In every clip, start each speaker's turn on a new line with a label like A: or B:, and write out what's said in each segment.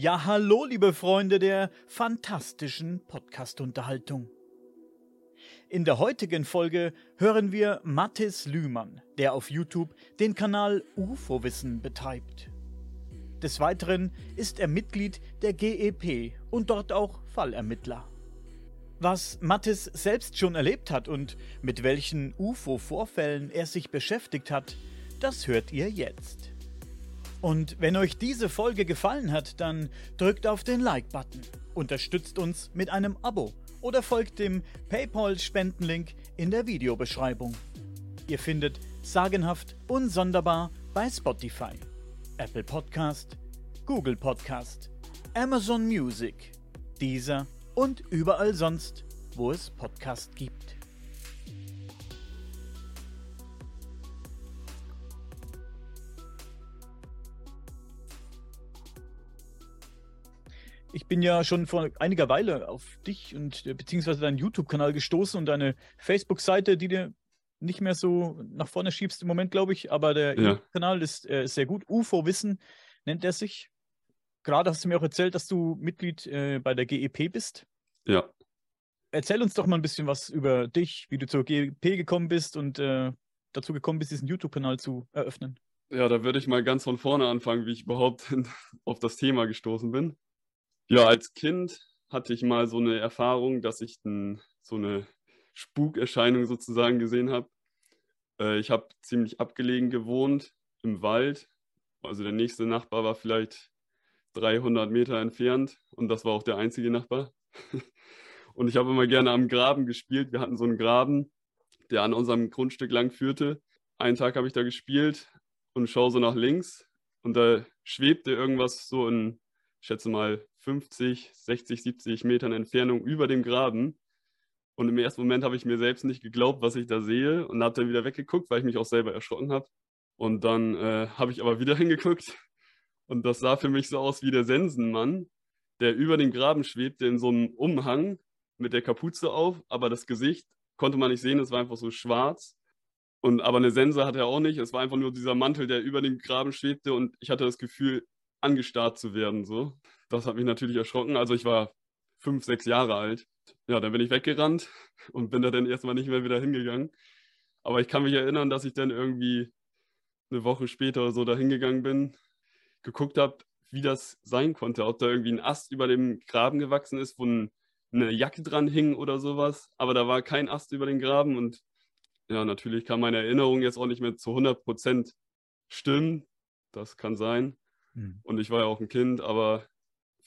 A: Ja, hallo, liebe Freunde der fantastischen Podcast-Unterhaltung. In der heutigen Folge hören wir Mathis Lühmann, der auf YouTube den Kanal UFO-Wissen betreibt. Des Weiteren ist er Mitglied der GEP und dort auch Fallermittler. Was Mathis selbst schon erlebt hat und mit welchen UFO-Vorfällen er sich beschäftigt hat, das hört ihr jetzt. Und wenn euch diese Folge gefallen hat, dann drückt auf den Like-Button, unterstützt uns mit einem Abo oder folgt dem PayPal-Spendenlink in der Videobeschreibung. Ihr findet Sagenhaft unsonderbar bei Spotify, Apple Podcast, Google Podcast, Amazon Music, dieser und überall sonst, wo es Podcast gibt. Ich bin ja schon vor einiger Weile auf dich und äh, beziehungsweise deinen YouTube-Kanal gestoßen und deine Facebook-Seite, die dir nicht mehr so nach vorne schiebst im Moment, glaube ich, aber der
B: Ja.
A: YouTube-Kanal ist, äh, ist sehr gut. UFO-Wissen nennt er sich. Gerade hast du mir auch erzählt, dass du Mitglied äh, bei der GEP bist.
B: Ja,
A: Erzähl uns doch mal ein bisschen was über dich, wie du zur GEP gekommen bist und äh, dazu gekommen bist, diesen YouTube-Kanal zu eröffnen.
B: ja, da würde ich mal ganz von vorne anfangen, wie ich überhaupt auf das Thema gestoßen bin. Ja, als Kind hatte ich mal so eine Erfahrung, dass ich n- so eine Spukerscheinung sozusagen gesehen habe. Äh, ich habe ziemlich abgelegen gewohnt im Wald. Also der nächste Nachbar war vielleicht 300 Meter entfernt und das war auch der einzige Nachbar. Und ich habe immer gerne am Graben gespielt. Wir hatten so einen Graben, der an unserem Grundstück lang führte. Einen Tag habe ich da gespielt und schaue so nach links und da schwebte irgendwas so in, ich schätze mal, 50, 60, 70 Metern Entfernung über dem Graben. Und im ersten Moment habe ich mir selbst nicht geglaubt, was ich da sehe und habe dann wieder weggeguckt, weil ich mich auch selber erschrocken habe. Und dann äh, habe ich aber wieder hingeguckt und das sah für mich so aus wie der Sensenmann, der über dem Graben schwebte in so einem Umhang mit der Kapuze auf, aber das Gesicht konnte man nicht sehen, es war einfach so schwarz. Und aber eine Sense hatte er auch nicht. Es war einfach nur dieser Mantel, der über dem Graben schwebte und ich hatte das Gefühl, angestarrt zu werden. So. Das hat mich natürlich erschrocken. Also ich war fünf, sechs Jahre alt. Ja, dann bin ich weggerannt und bin da dann erstmal nicht mehr wieder hingegangen. Aber ich kann mich erinnern, dass ich dann irgendwie eine Woche später oder so da hingegangen bin, geguckt habe, wie das sein konnte, ob da irgendwie ein Ast über dem Graben gewachsen ist, wo ein, eine Jacke dran hing oder sowas. Aber da war kein Ast über den Graben und ja, natürlich kann meine Erinnerung jetzt auch nicht mehr zu 100% stimmen. Das kann sein. Und ich war ja auch ein Kind, aber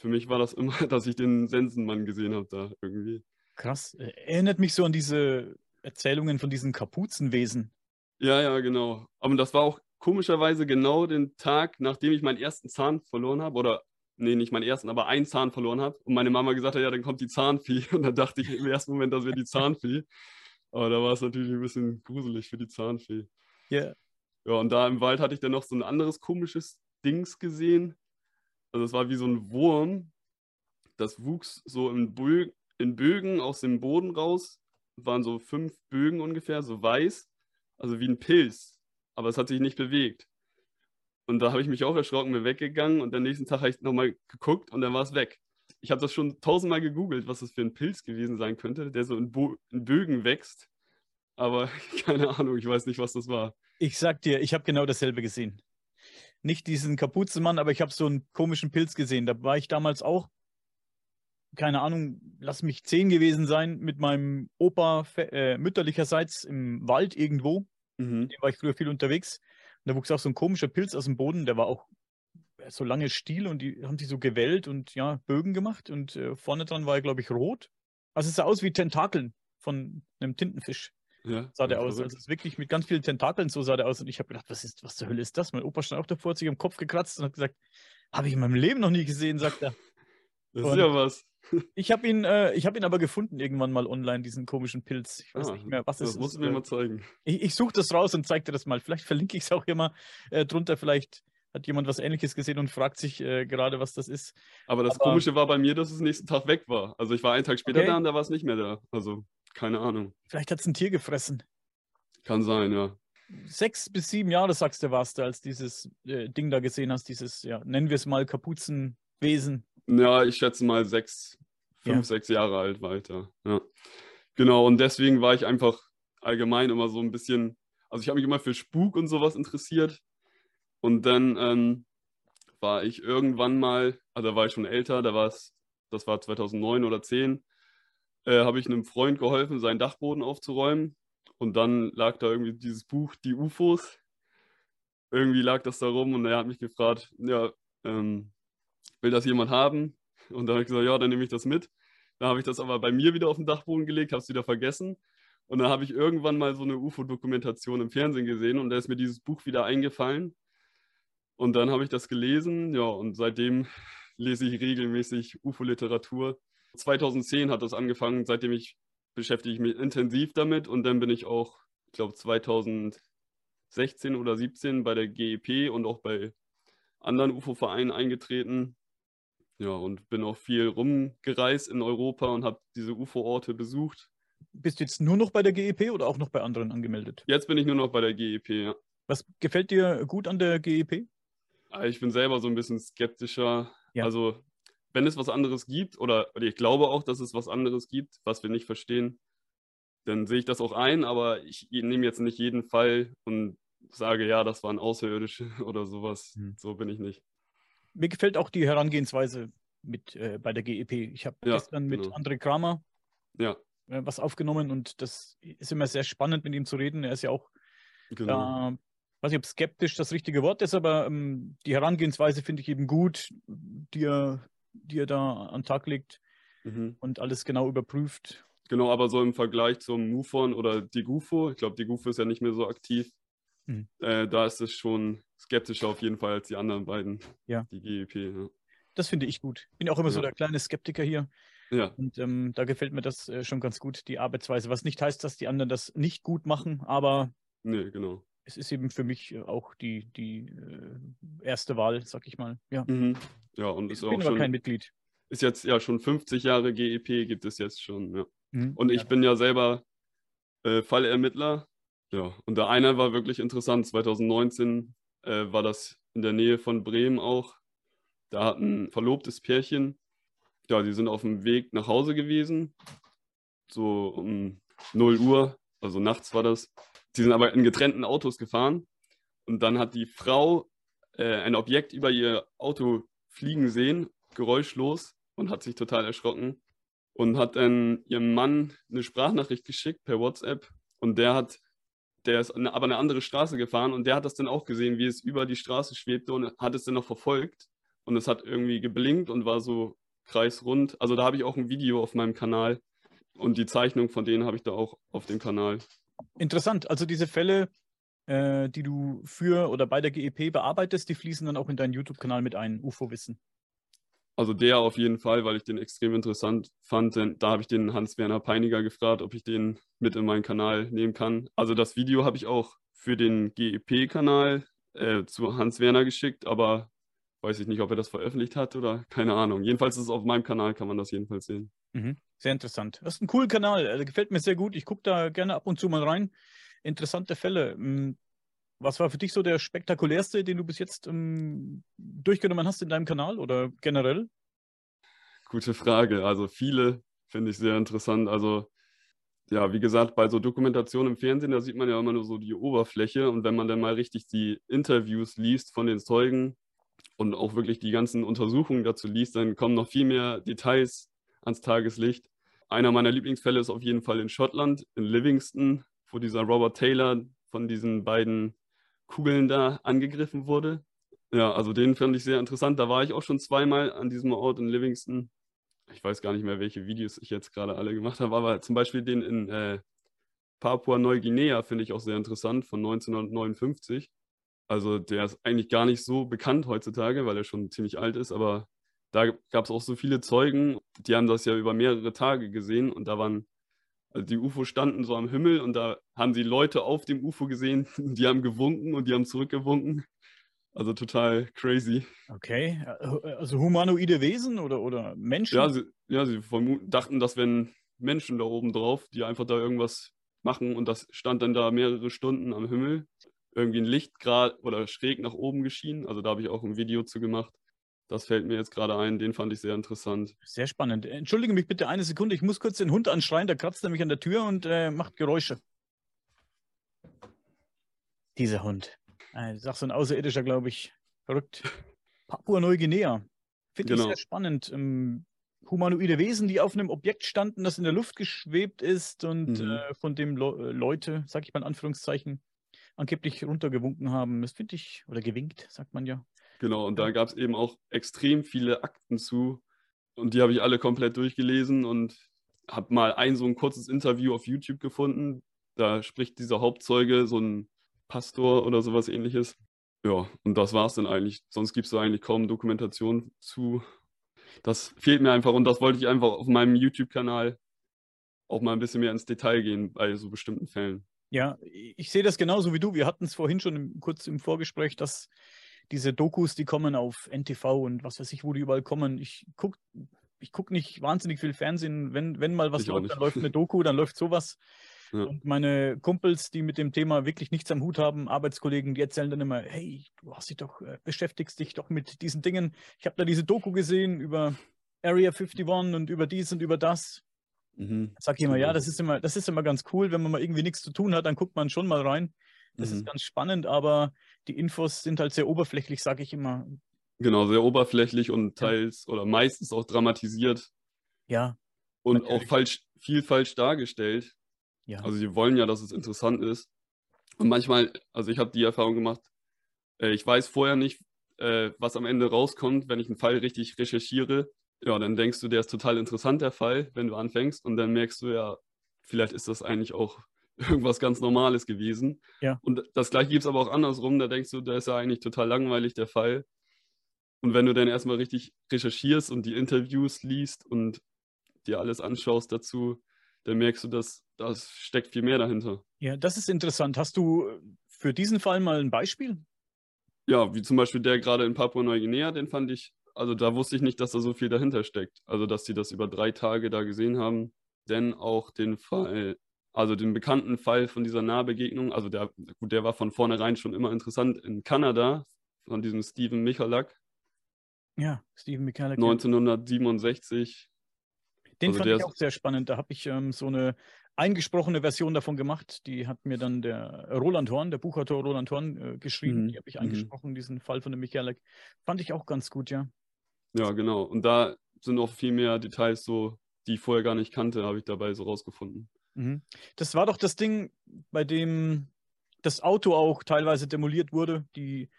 B: für mich war das immer, dass ich den Sensenmann gesehen habe da irgendwie.
A: Krass. Äh, Erinnert mich so an diese Erzählungen von diesen Kapuzenwesen.
B: Ja, ja, genau. Aber das war auch komischerweise genau den Tag, nachdem ich meinen ersten Zahn verloren habe. Oder, nee, nicht meinen ersten, aber einen Zahn verloren habe. Und meine Mama gesagt hat, ja, dann kommt die Zahnfee. Und dann dachte ich im ersten Moment, das wäre die Zahnfee. Aber da war es natürlich ein bisschen gruselig für die Zahnfee.
A: Ja.
B: Ja, und da im Wald hatte ich dann noch so ein anderes komisches Dings gesehen. Also es war wie so ein Wurm. Das wuchs so in, Bö in Bögen aus dem Boden raus. Waren so fünf Bögen ungefähr, so weiß. Also wie ein Pilz. Aber es hat sich nicht bewegt. Und da habe ich mich auch erschrocken, bin weggegangen und am nächsten Tag habe ich nochmal geguckt und dann war es weg. Ich habe das schon tausendmal gegoogelt, was das für ein Pilz gewesen sein könnte, der so in, Bo in Bögen wächst. Aber keine Ahnung, ich weiß nicht, was das war.
A: Ich sag dir, ich habe genau dasselbe gesehen. Nicht diesen Kapuzenmann, aber ich habe so einen komischen Pilz gesehen. Da war ich damals auch, keine Ahnung, lass mich zehn gewesen sein, mit meinem Opa äh, mütterlicherseits im Wald irgendwo.
B: Mhm.
A: Dem war ich früher viel unterwegs. Und da wuchs auch so ein komischer Pilz aus dem Boden, der war auch äh, so lange Stiel und die haben sich so gewellt und ja, Bögen gemacht. Und äh, vorne dran war er, glaube ich, rot. Also es sah aus wie Tentakeln von einem Tintenfisch
B: Ja,
A: sah der aus. Also es ist wirklich mit ganz vielen Tentakeln so sah der aus. Und ich habe gedacht, was ist, was zur Hölle ist das? Mein Opa stand auch davor, hat sich am Kopf gekratzt und hat gesagt, habe ich in meinem Leben noch nie gesehen, sagt er.
B: Das
A: Und-
B: ist ja was.
A: Ich habe ihn, äh, ich habe ihn aber gefunden irgendwann mal online, diesen komischen Pilz. Ich weiß
B: Ah,
A: nicht mehr, was es
B: Das musst
A: ist.
B: du mir
A: Äh,
B: mal zeigen.
A: Ich, ich suche das raus und zeige dir das mal. Vielleicht verlinke ich es auch hier mal äh, drunter. Vielleicht hat jemand was Ähnliches gesehen und fragt sich äh, gerade, was das ist.
B: Aber das
A: aber-
B: Komische war bei mir, dass es nächsten Tag weg war. Also ich war einen Tag später
A: Okay.
B: da und da war es nicht mehr da. Also keine Ahnung.
A: Vielleicht hat es ein Tier gefressen.
B: Kann sein, ja.
A: Sechs bis sieben Jahre, sagst du, warst du, als dieses äh, Ding da gesehen hast, dieses, ja, nennen wir es mal Kapuzenviech. Wesen.
B: Ja, ich schätze mal sechs, fünf,
A: Ja.
B: sechs Jahre alt weiter. Ja. Genau, und deswegen war ich einfach allgemein immer so ein bisschen, also ich habe mich immer für Spuk und sowas interessiert. Und dann ähm, war ich irgendwann mal, also da war ich schon älter, da war es, das war 2009 oder 10, äh, habe ich einem Freund geholfen, seinen Dachboden aufzuräumen. Und dann lag da irgendwie dieses Buch, die UFOs. Irgendwie lag das da rum und er hat mich gefragt, ja, ähm, will das jemand haben? Und dann habe ich gesagt, ja, dann nehme ich das mit. Dann habe ich das aber bei mir wieder auf den Dachboden gelegt, habe es wieder vergessen. Und dann habe ich irgendwann mal so eine UFO-Dokumentation im Fernsehen gesehen und da ist mir dieses Buch wieder eingefallen. Und dann habe ich das gelesen, ja, und seitdem lese ich regelmäßig UFO-Literatur. 2010 hat das angefangen, seitdem ich beschäftige ich mich intensiv damit und dann bin ich auch, ich glaube 2016 oder 17 bei der GEP und auch bei anderen UFO-Vereinen eingetreten. Ja, und bin auch viel rumgereist in Europa und habe diese UFO-Orte besucht.
A: Bist du jetzt nur noch bei der GEP oder auch noch bei anderen angemeldet?
B: Jetzt bin ich nur noch bei der GEP, ja.
A: Was gefällt dir gut an der GEP?
B: Aber Ich bin selber so ein bisschen skeptischer.
A: Ja.
B: Also, wenn es was anderes gibt, oder, oder ich glaube auch, dass es was anderes gibt, was wir nicht verstehen, dann sehe ich das auch ein, aber ich nehme jetzt nicht jeden Fall und sage, ja, das waren Außerirdische oder sowas.
A: Hm.
B: So bin ich nicht.
A: Mir gefällt auch die Herangehensweise mit äh, bei der GEP. Ich habe
B: Ja,
A: gestern mit
B: genau.
A: André Kramer
B: Ja,
A: äh, was aufgenommen und das ist immer sehr spannend, mit ihm zu reden. Er ist ja auch
B: genau.
A: äh, weiß nicht, ob skeptisch das richtige Wort ist, aber ähm, die Herangehensweise finde ich eben gut, die er, die er da an den Tag legt
B: Mhm.
A: und alles genau überprüft.
B: Genau, aber so im Vergleich zum MUFON oder die GUFO, ich glaube, die GUFO ist ja nicht mehr so aktiv.
A: Mhm.
B: Äh, da ist es schon skeptischer auf jeden Fall als die anderen beiden.
A: Ja.
B: Die GEP, ja.
A: Das finde ich gut. Bin auch immer so
B: Ja.
A: der kleine Skeptiker hier
B: Ja,
A: und ähm, da gefällt mir das äh, schon ganz gut, die Arbeitsweise. Was nicht heißt, dass die anderen das nicht gut machen, aber
B: nee, genau.
A: Es ist eben für mich äh, auch die, die äh, erste Wahl, sag ich mal. Ja.
B: Mhm. Ja, und
A: Ich
B: ist
A: bin
B: auch
A: aber
B: schon,
A: kein Mitglied.
B: ist jetzt ja schon 50 Jahre GEP gibt es jetzt schon, ja.
A: Mhm.
B: Und ich
A: ja.
B: bin ja selber äh, Fallermittler. Ja, und der eine war wirklich interessant. 2019 äh, war das in der Nähe von Bremen auch. Da hat ein verlobtes Pärchen, ja, die sind auf dem Weg nach Hause gewesen. So um 0 Uhr, also nachts war das. Die sind aber in getrennten Autos gefahren. Und dann hat die Frau äh, ein Objekt über ihr Auto fliegen sehen, geräuschlos, und hat sich total erschrocken und hat dann ihrem Mann eine Sprachnachricht geschickt per WhatsApp und der hat, der ist eine, aber eine andere Straße gefahren und der hat das dann auch gesehen, wie es über die Straße schwebte und hat es dann noch verfolgt und es hat irgendwie geblinkt und war so kreisrund. Also da habe ich auch ein Video auf meinem Kanal und die Zeichnung von denen habe ich da auch auf dem Kanal.
A: Interessant. Also diese Fälle, äh, die du für oder bei der GEP bearbeitest, die fließen dann auch in deinen YouTube-Kanal mit ein, UFO-Wissen.
B: Also der auf jeden Fall, weil ich den extrem interessant fand. Denn da habe ich den Hans-Werner Peiniger gefragt, ob ich den mit in meinen Kanal nehmen kann. Also das Video habe ich auch für den GEP-Kanal äh, zu Hans-Werner geschickt, aber weiß ich nicht, ob er das veröffentlicht hat oder keine Ahnung. Jedenfalls ist es auf meinem Kanal, kann man das jedenfalls sehen.
A: Mhm. Sehr interessant. Das ist ein cooler Kanal, äh, gefällt mir sehr gut. Ich gucke da gerne ab und zu mal rein. Interessante Fälle. Hm, Was war für dich so der spektakulärste, den du bis jetzt ähm, durchgenommen hast in deinem Kanal oder generell?
B: Gute Frage. Also viele finde ich sehr interessant. Also ja, wie gesagt, bei so Dokumentationen im Fernsehen, da sieht man ja immer nur so die Oberfläche. Und wenn man dann mal richtig die Interviews liest von den Zeugen und auch wirklich die ganzen Untersuchungen dazu liest, dann kommen noch viel mehr Details ans Tageslicht. Einer meiner Lieblingsfälle ist auf jeden Fall in Schottland, in Livingston, wo dieser Robert Taylor von diesen beiden Kugeln da angegriffen wurde. Ja, also den fand ich sehr interessant. Da war ich auch schon zweimal an diesem Ort in Livingston. Ich weiß gar nicht mehr, welche Videos ich jetzt gerade alle gemacht habe, aber zum Beispiel den in äh, Papua-Neuguinea finde ich auch sehr interessant von 1959. Also der ist eigentlich gar nicht so bekannt heutzutage, weil er schon ziemlich alt ist, aber da gab es auch so viele Zeugen, die haben das ja über mehrere Tage gesehen und da waren, also die UFO standen so am Himmel und da haben sie Leute auf dem UFO gesehen, die haben gewunken und die haben zurückgewunken. Also total crazy.
A: Okay, äh, also humanoide Wesen oder, oder Menschen?
B: Ja, sie, ja, sie vermuten, dachten, das wären Menschen da oben drauf, die einfach da irgendwas machen und das stand dann da mehrere Stunden am Himmel. Irgendwie ein Licht gerade oder schräg nach oben geschienen. Also da habe ich auch ein Video zu gemacht. Das fällt mir jetzt gerade ein, den fand ich sehr interessant.
A: Sehr spannend. Entschuldige mich bitte eine Sekunde, ich muss kurz den Hund anschreien, der kratzt nämlich an der Tür und äh, macht Geräusche. Dieser Hund. Äh, das ist auch so ein Außerirdischer, glaube ich. Verrückt. Papua-Neuguinea. Finde genau. ich sehr spannend. Ähm, humanoide Wesen, die auf einem Objekt standen, das in der Luft geschwebt ist und mhm. äh, von dem Le äh, Leute, sag ich mal in Anführungszeichen, angeblich runtergewunken haben. Das finde ich, oder gewinkt, sagt man ja.
B: Genau, und da gab es eben auch extrem viele Akten zu. Und die habe ich alle komplett durchgelesen und habe mal ein so ein kurzes Interview auf YouTube gefunden. Da spricht dieser Hauptzeuge, so ein Pastor oder sowas ähnliches. Ja, und das war es dann eigentlich. Sonst gibt es da eigentlich kaum Dokumentation zu. Das fehlt mir einfach und das wollte ich einfach auf meinem YouTube-Kanal auch mal ein bisschen mehr ins Detail gehen bei so bestimmten Fällen.
A: Ja, ich sehe das genauso wie du. Wir hatten es vorhin schon im, kurz im Vorgespräch, dass diese Dokus, die kommen auf NTV und was weiß ich, wo die überall kommen. Ich gucke ich guck nicht wahnsinnig viel Fernsehen. Wenn, wenn mal was ich läuft, dann läuft eine Doku, dann läuft sowas. Ja. Und meine Kumpels, die mit dem Thema wirklich nichts am Hut haben, Arbeitskollegen, die erzählen dann immer, hey, du hast dich doch, äh, beschäftigst dich doch mit diesen Dingen. Ich habe da diese Doku gesehen über Area 51 und über dies und über das. Mhm. Sag ich immer, ja, das ist immer, das ist immer ganz cool, wenn man mal irgendwie nichts zu tun hat, dann guckt man schon mal rein. Das mhm. ist ganz spannend, aber die Infos sind halt sehr oberflächlich, sage ich immer.
B: Genau, sehr oberflächlich und teils ja. oder meistens auch dramatisiert.
A: Ja.
B: Und natürlich. auch falsch, viel falsch dargestellt. Ja. Also sie wollen ja, dass es interessant ist. Und manchmal, also ich habe die Erfahrung gemacht, äh, ich weiß vorher nicht, äh, was am Ende rauskommt, wenn ich einen Fall richtig recherchiere. Ja, dann denkst du, der ist total interessant, der Fall, wenn du anfängst. Und dann merkst du ja, vielleicht ist das eigentlich auch irgendwas ganz Normales gewesen.
A: Ja.
B: Und das gleiche gibt es aber auch andersrum, da denkst du, da ist ja eigentlich total langweilig der Fall. Und wenn du dann erstmal richtig recherchierst und die Interviews liest und dir alles anschaust dazu, dann merkst du, dass das steckt viel mehr dahinter.
A: Ja, das ist interessant. Hast du für diesen Fall mal ein Beispiel?
B: Ja, wie zum Beispiel der gerade in Papua-Neuguinea, den fand ich, also da wusste ich nicht, dass da so viel dahinter steckt. Also, dass sie das über drei Tage da gesehen haben. Denn auch den Fall, also den bekannten Fall von dieser Nahbegegnung, also der, gut, der war von vornherein schon immer interessant in Kanada, von diesem Stephen Michalak.
A: Ja, Stephen Michalak.
B: 1967
A: den also fand ich auch sehr spannend. Da habe ich ähm, so eine eingesprochene Version davon gemacht. Die hat mir dann der Roland Horn, der Buchautor Roland Horn, äh, geschrieben. Mhm. Die habe ich mhm. eingesprochen, diesen Fall von dem Michaelek. Fand ich auch ganz gut, ja.
B: Ja, genau. Und da sind auch viel mehr Details so, die ich vorher gar nicht kannte, habe ich dabei so rausgefunden.
A: Mhm. Das war doch das Ding, bei dem das Auto auch teilweise demoliert wurde. Die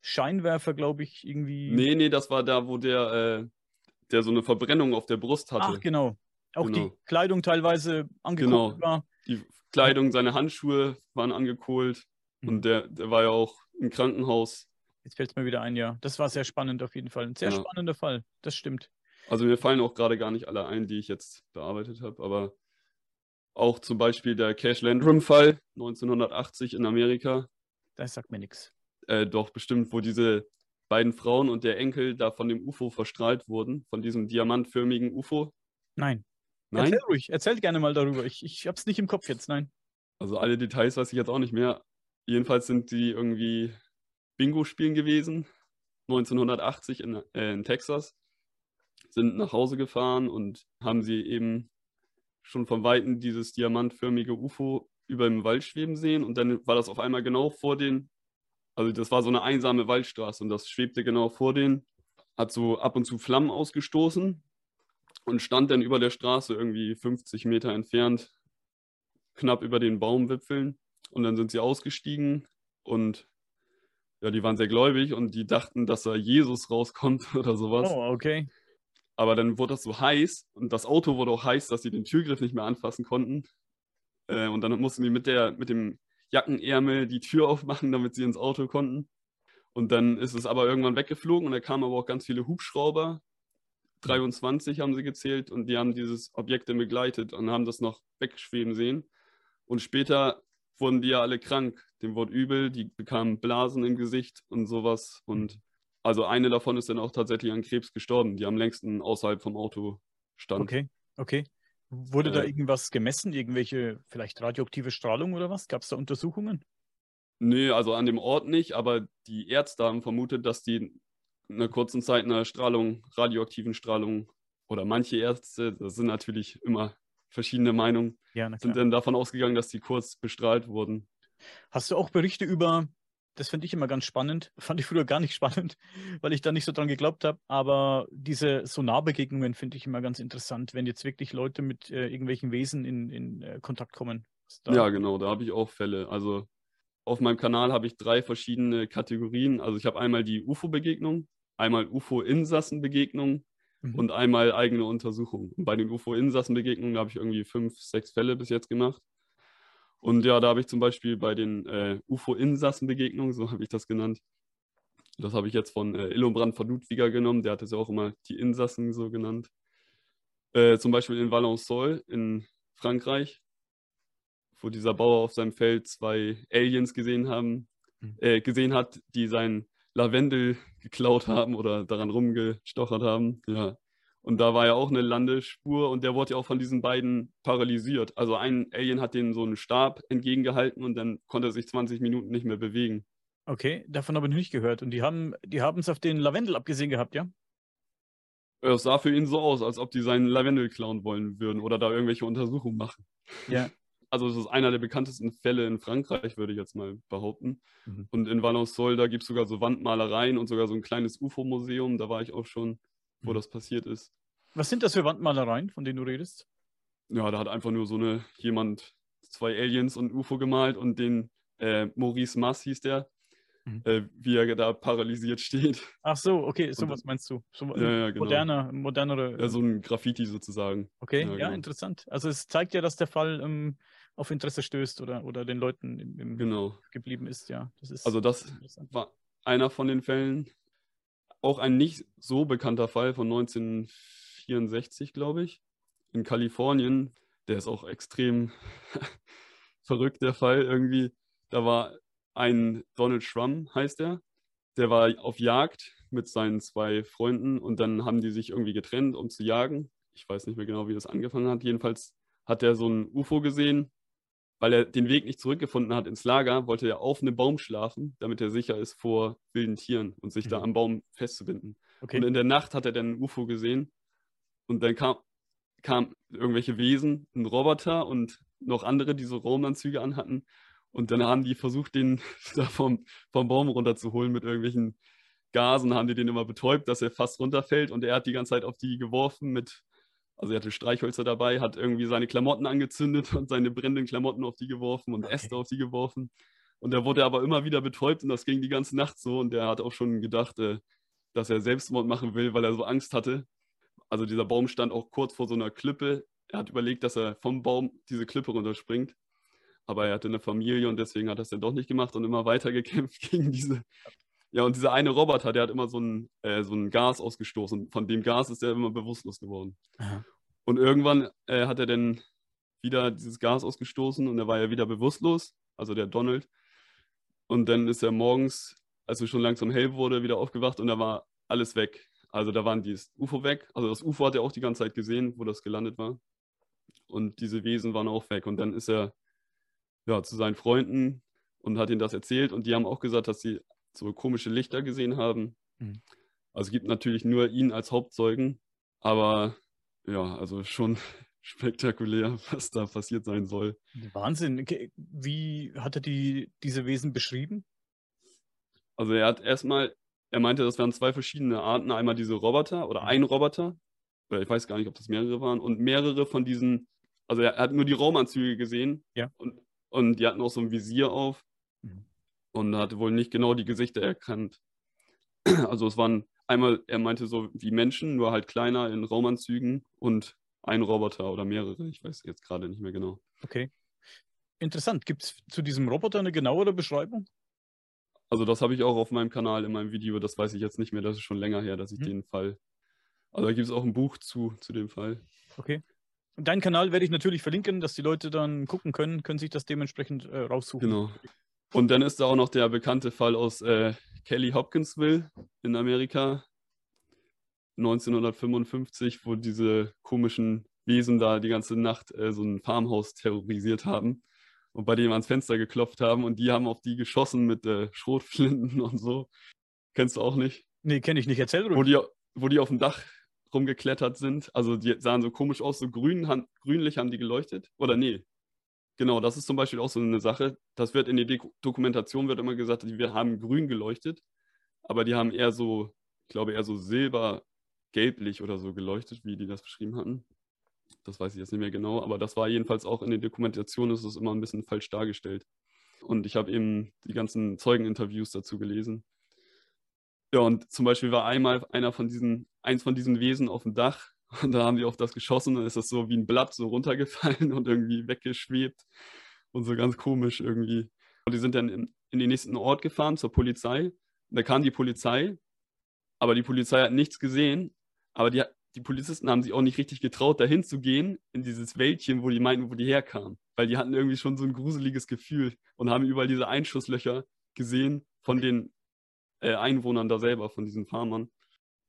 A: Scheinwerfer, glaube ich, irgendwie.
B: Nee, nee, das war da, wo der, äh, der so eine Verbrennung auf der Brust hatte.
A: Ach, genau. Auch genau. die Kleidung teilweise angekohlt genau. war.
B: Die Kleidung, seine Handschuhe waren angekohlt mhm. und der, der war ja auch im Krankenhaus.
A: Jetzt fällt es mir wieder ein, ja. Das war sehr spannend auf jeden Fall. Ein sehr ja. spannender Fall, das stimmt.
B: Also mir fallen auch gerade gar nicht alle ein, die ich jetzt bearbeitet habe, aber auch zum Beispiel der Cash Landrum-Fall 1980 in Amerika.
A: Das sagt mir nichts.
B: Äh, doch, bestimmt, wo diese beiden Frauen und der Enkel da von dem UFO verstrahlt wurden, von diesem diamantförmigen UFO?
A: Nein. Nein? Erzähl ruhig, erzähl gerne mal darüber. Ich, ich hab's nicht im Kopf jetzt, nein.
B: Also alle Details weiß ich jetzt auch nicht mehr. Jedenfalls sind die irgendwie Bingo spielen gewesen, 1980 in, äh, in Texas, sind nach Hause gefahren und haben sie eben schon von Weitem dieses diamantförmige UFO über dem Wald schweben sehen und dann war das auf einmal genau vor den also das war so eine einsame Waldstraße und das schwebte genau vor denen, hat so ab und zu Flammen ausgestoßen und stand dann über der Straße irgendwie 50 Meter entfernt, knapp über den Baumwipfeln. Und dann sind sie ausgestiegen und ja, die waren sehr gläubig und die dachten, dass da Jesus rauskommt oder sowas.
A: Oh, okay.
B: Aber dann wurde das so heiß und das Auto wurde auch heiß, dass sie den Türgriff nicht mehr anfassen konnten. Äh, und dann mussten die mit, der, mit dem Jackenärmel die Tür aufmachen, damit sie ins Auto konnten. Und dann ist es aber irgendwann weggeflogen und da kamen aber auch ganz viele Hubschrauber. 23 haben sie gezählt und die haben dieses Objekt dann begleitet und haben das noch wegschweben sehen. Und später wurden die ja alle krank. Dem wurde übel, die bekamen Blasen im Gesicht und sowas. Und also eine davon ist dann auch tatsächlich an Krebs gestorben, die am längsten außerhalb vom Auto stand.
A: Okay, okay. Wurde äh, da irgendwas gemessen? Irgendwelche vielleicht radioaktive Strahlung oder was? Gab es da Untersuchungen?
B: Nö, also an dem Ort nicht, aber die Ärzte haben vermutet, dass die einer kurzen Zeit einer Strahlung, radioaktiven Strahlung oder manche Ärzte, das sind natürlich immer verschiedene Meinungen,
A: Ja,
B: sind dann davon ausgegangen, dass die kurz bestrahlt wurden.
A: Hast du auch Berichte über, das finde ich immer ganz spannend, fand ich früher gar nicht spannend, weil ich da nicht so dran geglaubt habe, aber diese Sonarbegegnungen finde ich immer ganz interessant, wenn jetzt wirklich Leute mit äh, irgendwelchen Wesen in, in äh, Kontakt kommen.
B: Ja, genau, da habe ich auch Fälle. Also auf meinem Kanal habe ich drei verschiedene Kategorien. Also ich habe einmal die UFO-Begegnung, einmal UFO-Insassenbegegnung
A: Mhm.
B: und einmal eigene Untersuchung. Und bei den UFO-Insassenbegegnungen habe ich irgendwie fünf, sechs Fälle bis jetzt gemacht. Und ja, da habe ich zum Beispiel bei den äh, UFO-Insassenbegegnungen, so habe ich das genannt, das habe ich jetzt von äh, Illobrand von Ludwiger genommen, der hat es ja auch immer die Insassen so genannt. Äh, zum Beispiel in Valençol in Frankreich, wo dieser Bauer auf seinem Feld zwei Aliens gesehen haben,
A: Mhm.
B: äh, gesehen hat, die sein Lavendel geklaut haben oder daran rumgestochert haben. Ja. Und da war ja auch eine Landespur und der wurde ja auch von diesen beiden paralysiert. Also ein Alien hat denen so einen Stab entgegengehalten und dann konnte er sich 20 Minuten nicht mehr bewegen.
A: Okay, davon habe ich noch nicht gehört. Und die haben die haben es auf den Lavendel abgesehen gehabt, ja?
B: Es sah für ihn so aus, als ob die seinen Lavendel klauen wollen würden oder da irgendwelche Untersuchungen machen.
A: Ja.
B: Also das ist einer der bekanntesten Fälle in Frankreich, würde ich jetzt mal behaupten.
A: Mhm.
B: Und in Valençol, da gibt es sogar so Wandmalereien und sogar so ein kleines UFO-Museum. Da war ich auch schon, wo
A: Mhm.
B: das passiert ist.
A: Was sind das für Wandmalereien, von denen du redest?
B: Ja, da hat einfach nur so eine jemand zwei Aliens und UFO gemalt und den äh, Maurice Mass hieß der,
A: Mhm.
B: äh, wie er da paralysiert steht.
A: Ach so, okay, sowas meinst du. So
B: Ja, ja, genau.
A: moderner, modernere.
B: Ja, so ein Graffiti sozusagen.
A: okay,
B: ja,
A: ja,
B: genau.
A: interessant. Also es zeigt ja, dass der Fall ähm, auf Interesse stößt oder, oder den Leuten im, im
B: Genau.
A: geblieben ist, ja. Das ist
B: Also das war einer von den Fällen. Auch ein nicht so bekannter Fall von 1964, glaube ich, in Kalifornien. Der ist auch extrem verrückt, der Fall irgendwie. Da war ein Donald Trump, heißt er. Der war auf Jagd mit seinen zwei Freunden und dann haben die sich irgendwie getrennt, um zu jagen. Ich weiß nicht mehr genau, wie das angefangen hat. Jedenfalls hat er so ein UFO gesehen. Weil er den Weg nicht zurückgefunden hat ins Lager, wollte er auf einem Baum schlafen, damit er sicher ist vor wilden Tieren und sich da
A: Mhm.
B: am Baum festzubinden.
A: Okay.
B: Und in der Nacht hat er dann ein UFO gesehen und dann kam, kam irgendwelche Wesen, ein Roboter und noch andere, die so Raumanzüge anhatten. Und dann haben die versucht, den da vom, vom Baum runterzuholen mit irgendwelchen Gasen, haben die den immer betäubt, dass er fast runterfällt und er hat die ganze Zeit auf die geworfen mit, also er hatte Streichhölzer dabei, hat irgendwie seine Klamotten angezündet und seine brennenden Klamotten auf die geworfen und
A: Okay.
B: Äste auf die geworfen. Und da wurde er aber immer wieder betäubt und das ging die ganze Nacht so und der hat auch schon gedacht, äh, dass er Selbstmord machen will, weil er so Angst hatte. Also dieser Baum stand auch kurz vor so einer Klippe. Er hat überlegt, dass er vom Baum diese Klippe runterspringt. Aber er hatte eine Familie und deswegen hat er es dann doch nicht gemacht und immer weiter gekämpft gegen diese. Ja, und dieser eine Roboter, der hat immer so ein, äh, so ein Gas ausgestoßen. Von dem Gas ist er immer bewusstlos geworden.
A: Aha.
B: Und irgendwann äh, hat er dann wieder dieses Gas ausgestoßen und er war ja wieder bewusstlos, also der Donald. Und dann ist er morgens, als es schon langsam hell wurde, wieder aufgewacht und da war alles weg. Also da waren dieses UFO weg. Also das UFO hat er auch die ganze Zeit gesehen, wo das gelandet war. Und diese Wesen waren auch weg. Und dann ist er ja, zu seinen Freunden und hat ihnen das erzählt. Und die haben auch gesagt, dass sie so komische Lichter gesehen haben.
A: Mhm.
B: Also es gibt natürlich nur ihn als Hauptzeugen, aber ja, also schon spektakulär, was da passiert sein soll.
A: Wahnsinn. Wie hat er die, diese Wesen beschrieben?
B: Also er hat erstmal, er meinte, das wären zwei verschiedene Arten. Einmal diese Roboter oder
A: Mhm.
B: ein Roboter, oder ich weiß gar nicht, ob das mehrere waren, und mehrere von diesen, also er hat nur die Raumanzüge gesehen
A: Ja.
B: und, und die hatten auch so ein Visier auf
A: Mhm.
B: Und hat wohl nicht genau die Gesichter erkannt. Also es waren einmal, er meinte so wie Menschen, nur halt kleiner in Raumanzügen und ein Roboter oder mehrere, ich weiß jetzt gerade nicht mehr genau.
A: Okay. Interessant. Gibt es zu diesem Roboter eine genauere Beschreibung?
B: Also das habe ich auch auf meinem Kanal in meinem Video, das weiß ich jetzt nicht mehr, das ist schon länger her, dass ich
A: Mhm.
B: den Fall. Also da gibt es auch ein Buch zu, zu dem Fall.
A: Okay. Und deinen Kanal werde ich natürlich verlinken, dass die Leute dann gucken können, können sich das dementsprechend äh, raussuchen.
B: Genau. Und dann ist da auch noch der bekannte Fall aus äh, Kelly Hopkinsville in Amerika 1955, wo diese komischen Wesen da die ganze Nacht äh, so ein Farmhaus terrorisiert haben und bei dem ans Fenster geklopft haben und die haben auf die geschossen mit äh, Schrotflinten und so. Kennst du auch nicht?
A: Nee, kenne ich nicht. Erzähl
B: wo
A: ruhig.
B: die, wo die auf dem Dach rumgeklettert sind. Also die sahen so komisch aus, so grün, han- grünlich haben die geleuchtet. Oder nee. Genau, das ist zum Beispiel auch so eine Sache. Das wird in der Dokumentation wird immer gesagt, wir haben grün geleuchtet, aber die haben eher so, ich glaube, eher so silber-gelblich oder so geleuchtet, wie die das beschrieben hatten. Das weiß ich jetzt nicht mehr genau, aber das war jedenfalls auch in der Dokumentation, ist es immer ein bisschen falsch dargestellt. Und ich habe eben die ganzen Zeugeninterviews dazu gelesen. Ja, und zum Beispiel war einmal einer von diesen, eins von diesen Wesen auf dem Dach und da haben die auf das geschossen und dann ist das so wie ein Blatt so runtergefallen und irgendwie weggeschwebt und so ganz komisch irgendwie. Und die sind dann in, in den nächsten Ort gefahren zur Polizei. Und da kam die Polizei, aber die Polizei hat nichts gesehen, aber die, die Polizisten haben sich auch nicht richtig getraut, dahin zu gehen, in dieses Wäldchen, wo die meinten, wo die herkamen. Weil die hatten irgendwie schon so ein gruseliges Gefühl und haben überall diese Einschusslöcher gesehen von den äh, Einwohnern da selber, von diesen Farmern.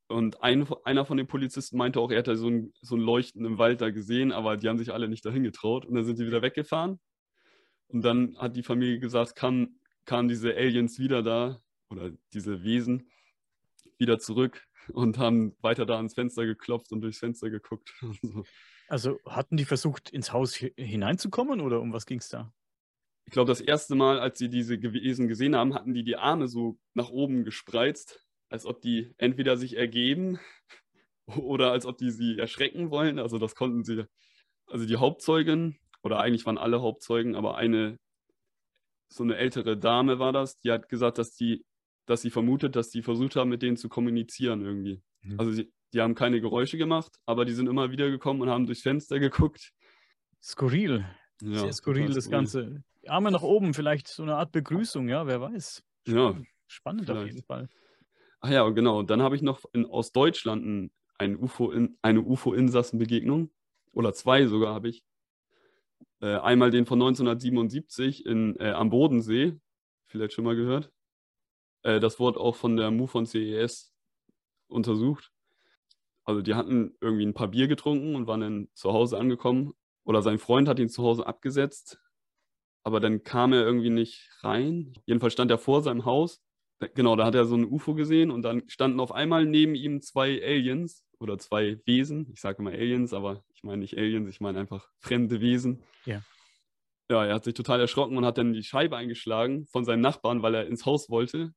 B: Und ein, einer von den Polizisten meinte auch, er hätte so ein, so ein Leuchten im Wald da gesehen, aber die haben sich alle nicht dahin getraut. Und dann sind die wieder weggefahren. Und dann hat die Familie gesagt, kamen kam diese Aliens wieder da, oder diese Wesen wieder zurück und haben weiter da ans Fenster geklopft und durchs Fenster geguckt. so.
A: Also hatten die versucht, ins Haus hi- hineinzukommen oder um was ging es da?
B: Ich glaube, das erste Mal, als sie diese Wesen gesehen haben, hatten die die Arme so nach oben gespreizt, als ob die entweder sich ergeben oder als ob die sie erschrecken wollen. Also das konnten sie, also die Hauptzeugin, oder eigentlich waren alle Hauptzeugen, aber eine, so eine ältere Dame war das, die hat gesagt, dass die, dass sie vermutet, dass die versucht haben, mit denen zu kommunizieren irgendwie.
A: Mhm.
B: Also sie, die haben keine Geräusche gemacht, aber die sind immer wieder gekommen und haben durchs Fenster geguckt.
A: Skurril.
B: Ja,
A: Sehr skurril das
B: skurril.
A: Ganze. Arme nach oben, vielleicht so eine Art Begrüßung, ja, wer weiß.
B: Ja,
A: Spannend auf
B: vielleicht.
A: jeden Fall.
B: Ach ja, genau. Dann habe ich noch in, aus Deutschland ein, ein UFO in, eine UFO-Insassenbegegnung. Oder zwei sogar habe ich. Äh, einmal den von 1977 in, äh, am Bodensee. Vielleicht schon mal gehört. Äh, das wurde auch von der MUFON CES untersucht. Also die hatten irgendwie ein paar Bier getrunken und waren dann zu Hause angekommen. Oder sein Freund hat ihn zu Hause abgesetzt. Aber dann kam er irgendwie nicht rein. Jedenfalls stand er vor seinem Haus Genau, da hat er so ein UFO gesehen und dann standen auf einmal neben ihm zwei Aliens oder zwei Wesen. Ich sage immer Aliens, aber ich meine nicht Aliens, ich meine einfach fremde Wesen.
A: Ja.
B: Ja, er hat sich total erschrocken und hat dann die Scheibe eingeschlagen von seinen Nachbarn, weil er ins Haus wollte.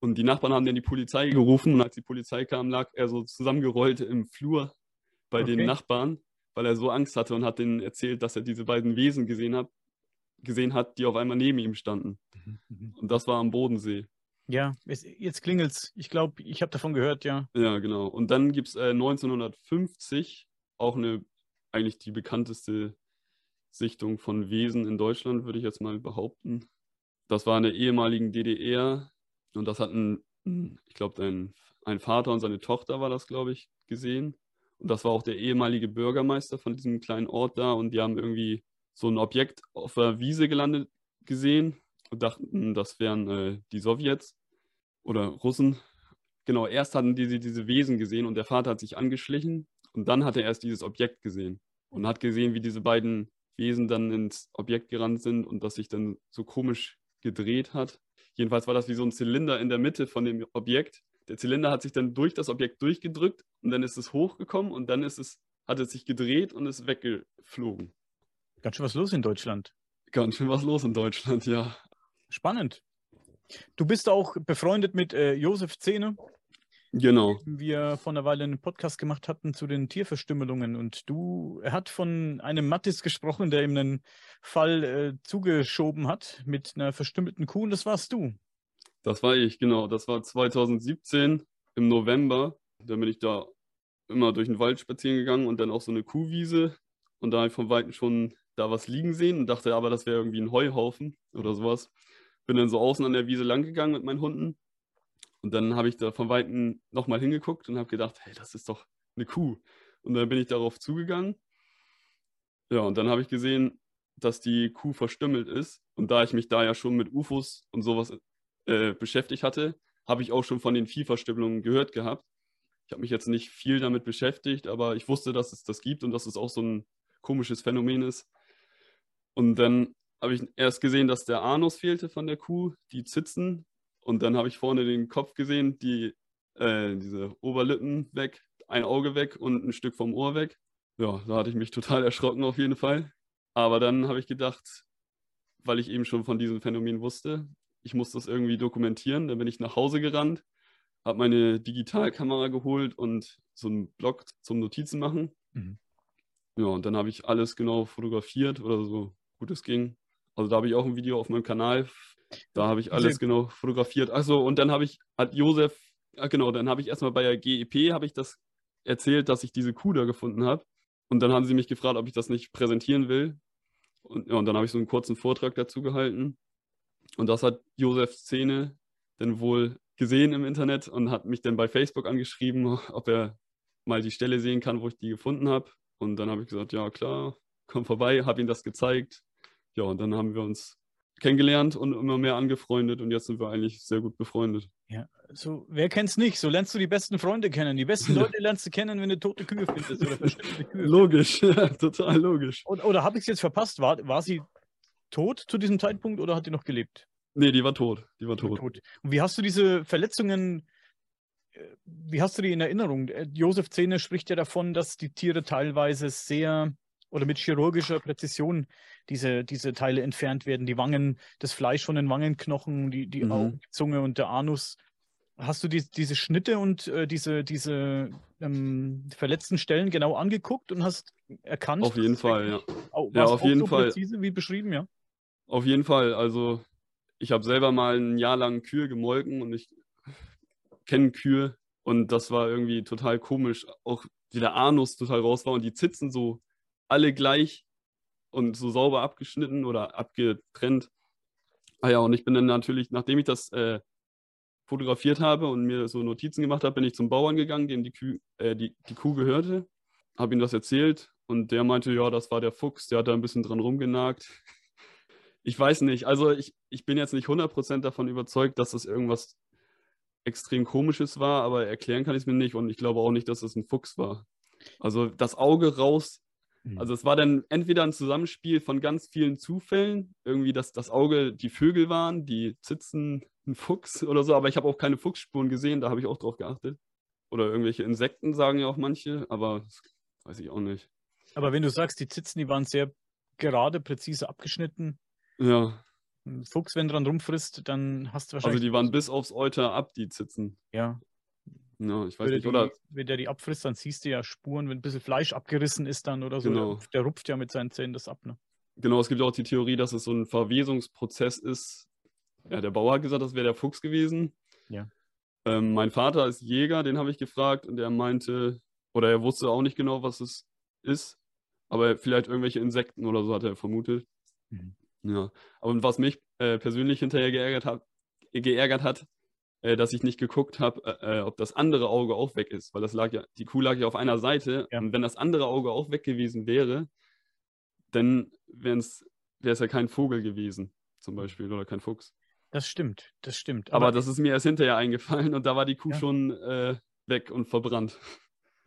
B: Und die Nachbarn haben dann die Polizei gerufen und als die Polizei kam, lag er so zusammengerollt im Flur bei den
A: Okay.
B: Nachbarn, weil er so Angst hatte und hat denen erzählt, dass er diese beiden Wesen gesehen hat, gesehen hat, die auf einmal neben ihm standen. Und das war am Bodensee.
A: Ja, es, jetzt klingelt's. Ich glaube, ich habe davon gehört, ja.
B: Ja, genau. Und dann gibt es äh, 1950 auch eine, eigentlich die bekannteste Sichtung von Wesen in Deutschland, würde ich jetzt mal behaupten. Das war in der ehemaligen DDR und das hatten, ich glaube, ein, ein Vater und seine Tochter war das, glaube ich, gesehen. Und das war auch der ehemalige Bürgermeister von diesem kleinen Ort da und die haben irgendwie so ein Objekt auf der Wiese gelandet gesehen und dachten, das wären äh, die Sowjets oder Russen. Genau, erst hatten die diese Wesen gesehen und der Vater hat sich angeschlichen und dann hat er erst dieses Objekt gesehen und hat gesehen, wie diese beiden Wesen dann ins Objekt gerannt sind und das sich dann so komisch gedreht hat. Jedenfalls war das wie so ein Zylinder in der Mitte von dem Objekt. Der Zylinder hat sich dann durch das Objekt durchgedrückt und dann ist es hochgekommen und dann ist es, hat es sich gedreht und ist weggeflogen.
A: Ganz schön was los in Deutschland.
B: Ganz schön was los in Deutschland, ja.
A: Spannend. Du bist auch befreundet mit äh, Josef Zehne,
B: Genau.
A: wir vor einer Weile einen Podcast gemacht hatten zu den Tierverstümmelungen. Und du, er hat von einem Mattis gesprochen, der ihm einen Fall äh, zugeschoben hat mit einer verstümmelten Kuh. Und das warst du.
B: Das war ich, genau. Das war 2017 im November. Da bin ich da immer durch den Wald spazieren gegangen und dann auch so eine Kuhwiese. Und da habe ich von Weitem schon da was liegen sehen und dachte aber, das wäre irgendwie ein Heuhaufen oder sowas. Bin dann so außen an der Wiese lang gegangen mit meinen Hunden. Und dann habe ich da von Weitem nochmal hingeguckt und habe gedacht, hey, das ist doch eine Kuh. Und dann bin ich darauf zugegangen. Ja, und dann habe ich gesehen, dass die Kuh verstümmelt ist. Und da ich mich da ja schon mit UFOs und sowas äh, beschäftigt hatte, habe ich auch schon von den Viehverstümmelungen gehört gehabt. Ich habe mich jetzt nicht viel damit beschäftigt, aber ich wusste, dass es das gibt und dass es auch so ein komisches Phänomen ist. Und dann habe ich erst gesehen, dass der Anus fehlte von der Kuh, die Zitzen. Und dann habe ich vorne den Kopf gesehen, die äh, diese Oberlippen weg, ein Auge weg und ein Stück vom Ohr weg. Ja, da hatte ich mich total erschrocken auf jeden Fall. Aber dann habe ich gedacht, weil ich eben schon von diesem Phänomen wusste, ich muss das irgendwie dokumentieren. Dann bin ich nach Hause gerannt, habe meine Digitalkamera geholt und so einen Blog zum Notizen machen. Mhm. Ja, und dann habe ich alles genau fotografiert oder so gut es ging. Also da habe ich auch ein Video auf meinem Kanal. Da habe ich alles genau fotografiert. Achso, und dann habe ich, hat Josef, ah, genau, dann habe ich erstmal bei der GEP, habe ich das erzählt, dass ich diese Kuh da gefunden habe. Und dann haben sie mich gefragt, ob ich das nicht präsentieren will. Und, ja, und dann habe ich so einen kurzen Vortrag dazu gehalten. Und das hat Josef Szene dann wohl gesehen im Internet und hat mich dann bei Facebook angeschrieben, ob er mal die Stelle sehen kann, wo ich die gefunden habe. Und dann habe ich gesagt, ja klar, komm vorbei, habe ihm das gezeigt. Ja, und dann haben wir uns kennengelernt und immer mehr angefreundet und jetzt sind wir eigentlich sehr gut befreundet.
A: Ja, so, wer es nicht? So lernst du die besten Freunde kennen. Die besten Leute lernst du kennen, wenn du tote Kühe findest oder
B: Kühe. Logisch, ja, total logisch.
A: Oder, oder habe ich es jetzt verpasst? War, war sie tot zu diesem Zeitpunkt oder hat die noch gelebt?
B: Nee, die war tot. Die war tot. tot.
A: Und wie hast du diese Verletzungen, äh, wie hast du die in Erinnerung? Äh, Josef Zehne spricht ja davon, dass die Tiere teilweise sehr oder mit chirurgischer Präzision diese, diese Teile entfernt werden, die Wangen, das Fleisch von den Wangenknochen, die, die mhm. Augen, die Zunge und der Anus. Hast du die, diese Schnitte und äh, diese, diese ähm, verletzten Stellen genau angeguckt und hast erkannt?
B: Auf jeden Fall, ja.
A: Auch, ja, auf jeden so Fall. Präzise wie beschrieben, ja?
B: Auf jeden Fall. Also, ich habe selber mal ein Jahr lang Kühe gemolken und ich kenne Kühe und das war irgendwie total komisch. Auch wie der Anus total raus war und die Zitzen so alle gleich und so sauber abgeschnitten oder abgetrennt. Ah ja, und ich bin dann natürlich, nachdem ich das äh, fotografiert habe und mir so Notizen gemacht habe, bin ich zum Bauern gegangen, dem die, Kuh, äh, die, die Kuh gehörte, habe ihm das erzählt und der meinte, ja, das war der Fuchs, der hat da ein bisschen dran rumgenagt. Ich weiß nicht, also ich, ich bin jetzt nicht 100% davon überzeugt, dass das irgendwas extrem komisches war, aber erklären kann ich es mir nicht und ich glaube auch nicht, dass es ein Fuchs war. Also das Auge raus. Also es war dann entweder ein Zusammenspiel von ganz vielen Zufällen, irgendwie, dass das Auge die Vögel waren, die Zitzen ein Fuchs oder so, aber ich habe auch keine Fuchsspuren gesehen, da habe ich auch drauf geachtet. Oder irgendwelche Insekten sagen ja auch manche, aber das weiß ich auch nicht.
A: Aber wenn du sagst, die Zitzen, die waren sehr gerade, präzise abgeschnitten.
B: Ja.
A: Ein Fuchs, wenn dran rumfrisst, dann hast du
B: wahrscheinlich. Also die waren bis aufs Euter ab, die Zitzen.
A: Ja.
B: Ja, ich weiß nicht, die, oder?
A: Wenn der die abfrisst, dann siehst du ja Spuren, wenn ein bisschen Fleisch abgerissen ist dann oder so. Genau. Der, der rupft ja mit seinen Zähnen das ab, ne?
B: Genau, es gibt auch die Theorie, dass es so ein Verwesungsprozess ist. Ja, der Bauer hat gesagt, das wäre der Fuchs gewesen.
A: Ja.
B: Ähm, mein Vater ist Jäger, den habe ich gefragt und der meinte, oder er wusste auch nicht genau, was es ist, aber vielleicht irgendwelche Insekten oder so hat er vermutet. Mhm. Ja, aber was mich äh, persönlich hinterher geärgert hat, geärgert hat, äh, dass ich nicht geguckt habe, äh, äh, ob das andere Auge auch weg ist, weil das lag ja, die Kuh lag ja auf einer Seite. Ja. Und wenn das andere Auge auch weg gewesen wäre, dann wäre es ja kein Vogel gewesen, zum Beispiel, oder kein Fuchs.
A: Das stimmt, das stimmt.
B: Aber, Aber das ist mir erst hinterher eingefallen und da war die Kuh ja. schon äh, weg und verbrannt.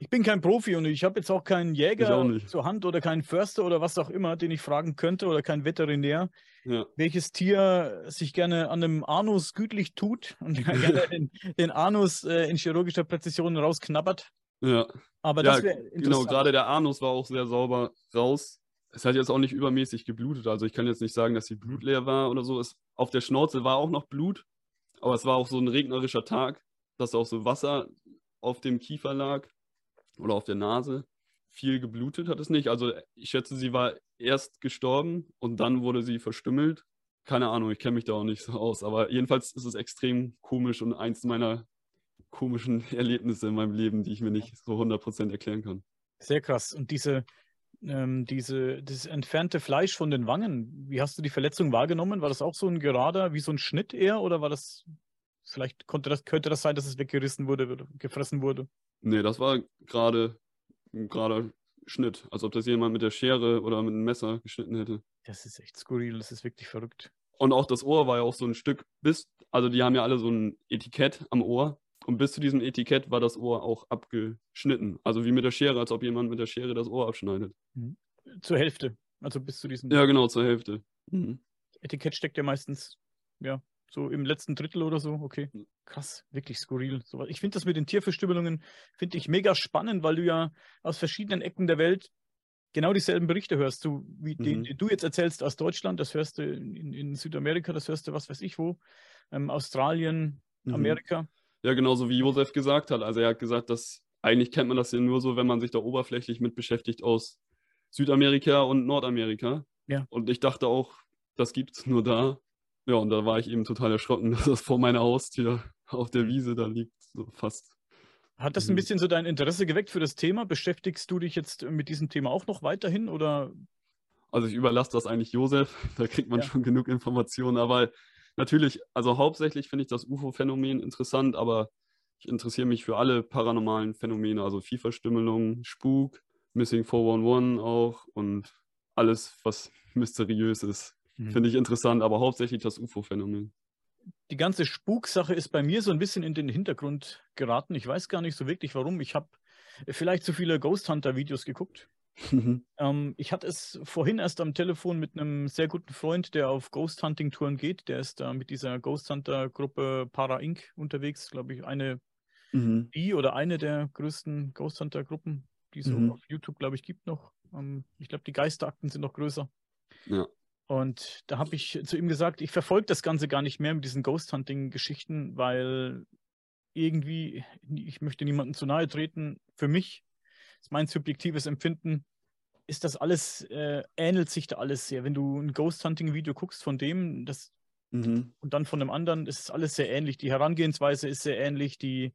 A: Ich bin kein Profi und ich habe jetzt auch keinen Jäger auch zur Hand oder keinen Förster oder was auch immer, den ich fragen könnte oder keinen Veterinär, ja. welches Tier sich gerne an einem Anus gütlich tut und gerne den, den Anus äh, in chirurgischer Präzision rausknabbert.
B: Ja.
A: Aber das ja,
B: Genau, gerade der Anus war auch sehr sauber raus. Es hat jetzt auch nicht übermäßig geblutet. Also ich kann jetzt nicht sagen, dass sie blutleer war oder so. Es, auf der Schnauze war auch noch Blut, aber es war auch so ein regnerischer Tag, dass auch so Wasser auf dem Kiefer lag oder auf der Nase. Viel geblutet hat es nicht. Also ich schätze, sie war erst gestorben und dann wurde sie verstümmelt. Keine Ahnung, ich kenne mich da auch nicht so aus. Aber jedenfalls ist es extrem komisch und eins meiner komischen Erlebnisse in meinem Leben, die ich mir nicht so 100% erklären kann.
A: Sehr krass. Und diese, ähm, diese, das entfernte Fleisch von den Wangen, wie hast du die Verletzung wahrgenommen? War das auch so ein gerader, wie so ein Schnitt eher oder war das, vielleicht konnte das, könnte das sein, dass es weggerissen wurde oder gefressen wurde?
B: Nee, das war gerade ein gerader Schnitt, als ob das jemand mit der Schere oder mit einem Messer geschnitten hätte.
A: Das ist echt skurril, das ist wirklich verrückt.
B: Und auch das Ohr war ja auch so ein Stück bis, also die haben ja alle so ein Etikett am Ohr und bis zu diesem Etikett war das Ohr auch abgeschnitten. Also wie mit der Schere, als ob jemand mit der Schere das Ohr abschneidet.
A: Mhm. Zur Hälfte, also bis zu diesem.
B: Ja, genau, zur Hälfte. Mhm.
A: Etikett steckt ja meistens, ja, So im letzten Drittel oder so, okay. Krass, wirklich skurril. Ich finde das mit den Tierverstümmelungen, finde ich mega spannend, weil du ja aus verschiedenen Ecken der Welt genau dieselben Berichte hörst. Du, wie mhm. den, den, du jetzt erzählst aus Deutschland, das hörst du in, in Südamerika, das hörst du was weiß ich wo, ähm, Australien, mhm. Amerika.
B: Ja, genauso wie Josef gesagt hat. Also er hat gesagt, dass eigentlich kennt man das ja nur so, wenn man sich da oberflächlich mit beschäftigt aus Südamerika und Nordamerika.
A: Ja.
B: Und ich dachte auch, das gibt es nur da. Ja, und da war ich eben total erschrocken, dass das vor meiner Haustür auf der Wiese da liegt, so fast.
A: Hat das ein mhm. bisschen so dein Interesse geweckt für das Thema? Beschäftigst du dich jetzt mit diesem Thema auch noch weiterhin oder?
B: Also ich überlasse das eigentlich Josef, da kriegt man ja. schon genug Informationen, aber natürlich, also hauptsächlich finde ich das UFO-Phänomen interessant, aber ich interessiere mich für alle paranormalen Phänomene, also Viehverstümmelung, Spuk, Missing 411 auch und alles, was mysteriös ist. Mhm. Finde ich interessant, aber hauptsächlich das UFO-Phänomen.
A: Die ganze Spuksache ist bei mir so ein bisschen in den Hintergrund geraten. Ich weiß gar nicht so wirklich warum. Ich habe vielleicht zu viele Ghost Hunter-Videos geguckt. Mhm. ähm, ich hatte es vorhin erst am Telefon mit einem sehr guten Freund, der auf Ghost Hunting Touren geht. Der ist da mit dieser Ghost Hunter Gruppe Para Inc. unterwegs, glaube ich, eine mhm. die oder eine der größten Ghost Hunter Gruppen, die es mhm. auf YouTube, glaube ich, gibt noch. Ähm, ich glaube, die Geisterakten sind noch größer.
B: Ja.
A: Und da habe ich zu ihm gesagt, ich verfolge das Ganze gar nicht mehr mit diesen Ghost Hunting-Geschichten, weil irgendwie, ich möchte niemandem zu nahe treten. Für mich ist mein subjektives Empfinden, ist das alles, äh, ähnelt sich da alles sehr. Wenn du ein Ghost Hunting-Video guckst von dem, das mhm. und dann von einem anderen, ist alles sehr ähnlich. Die Herangehensweise ist sehr ähnlich, die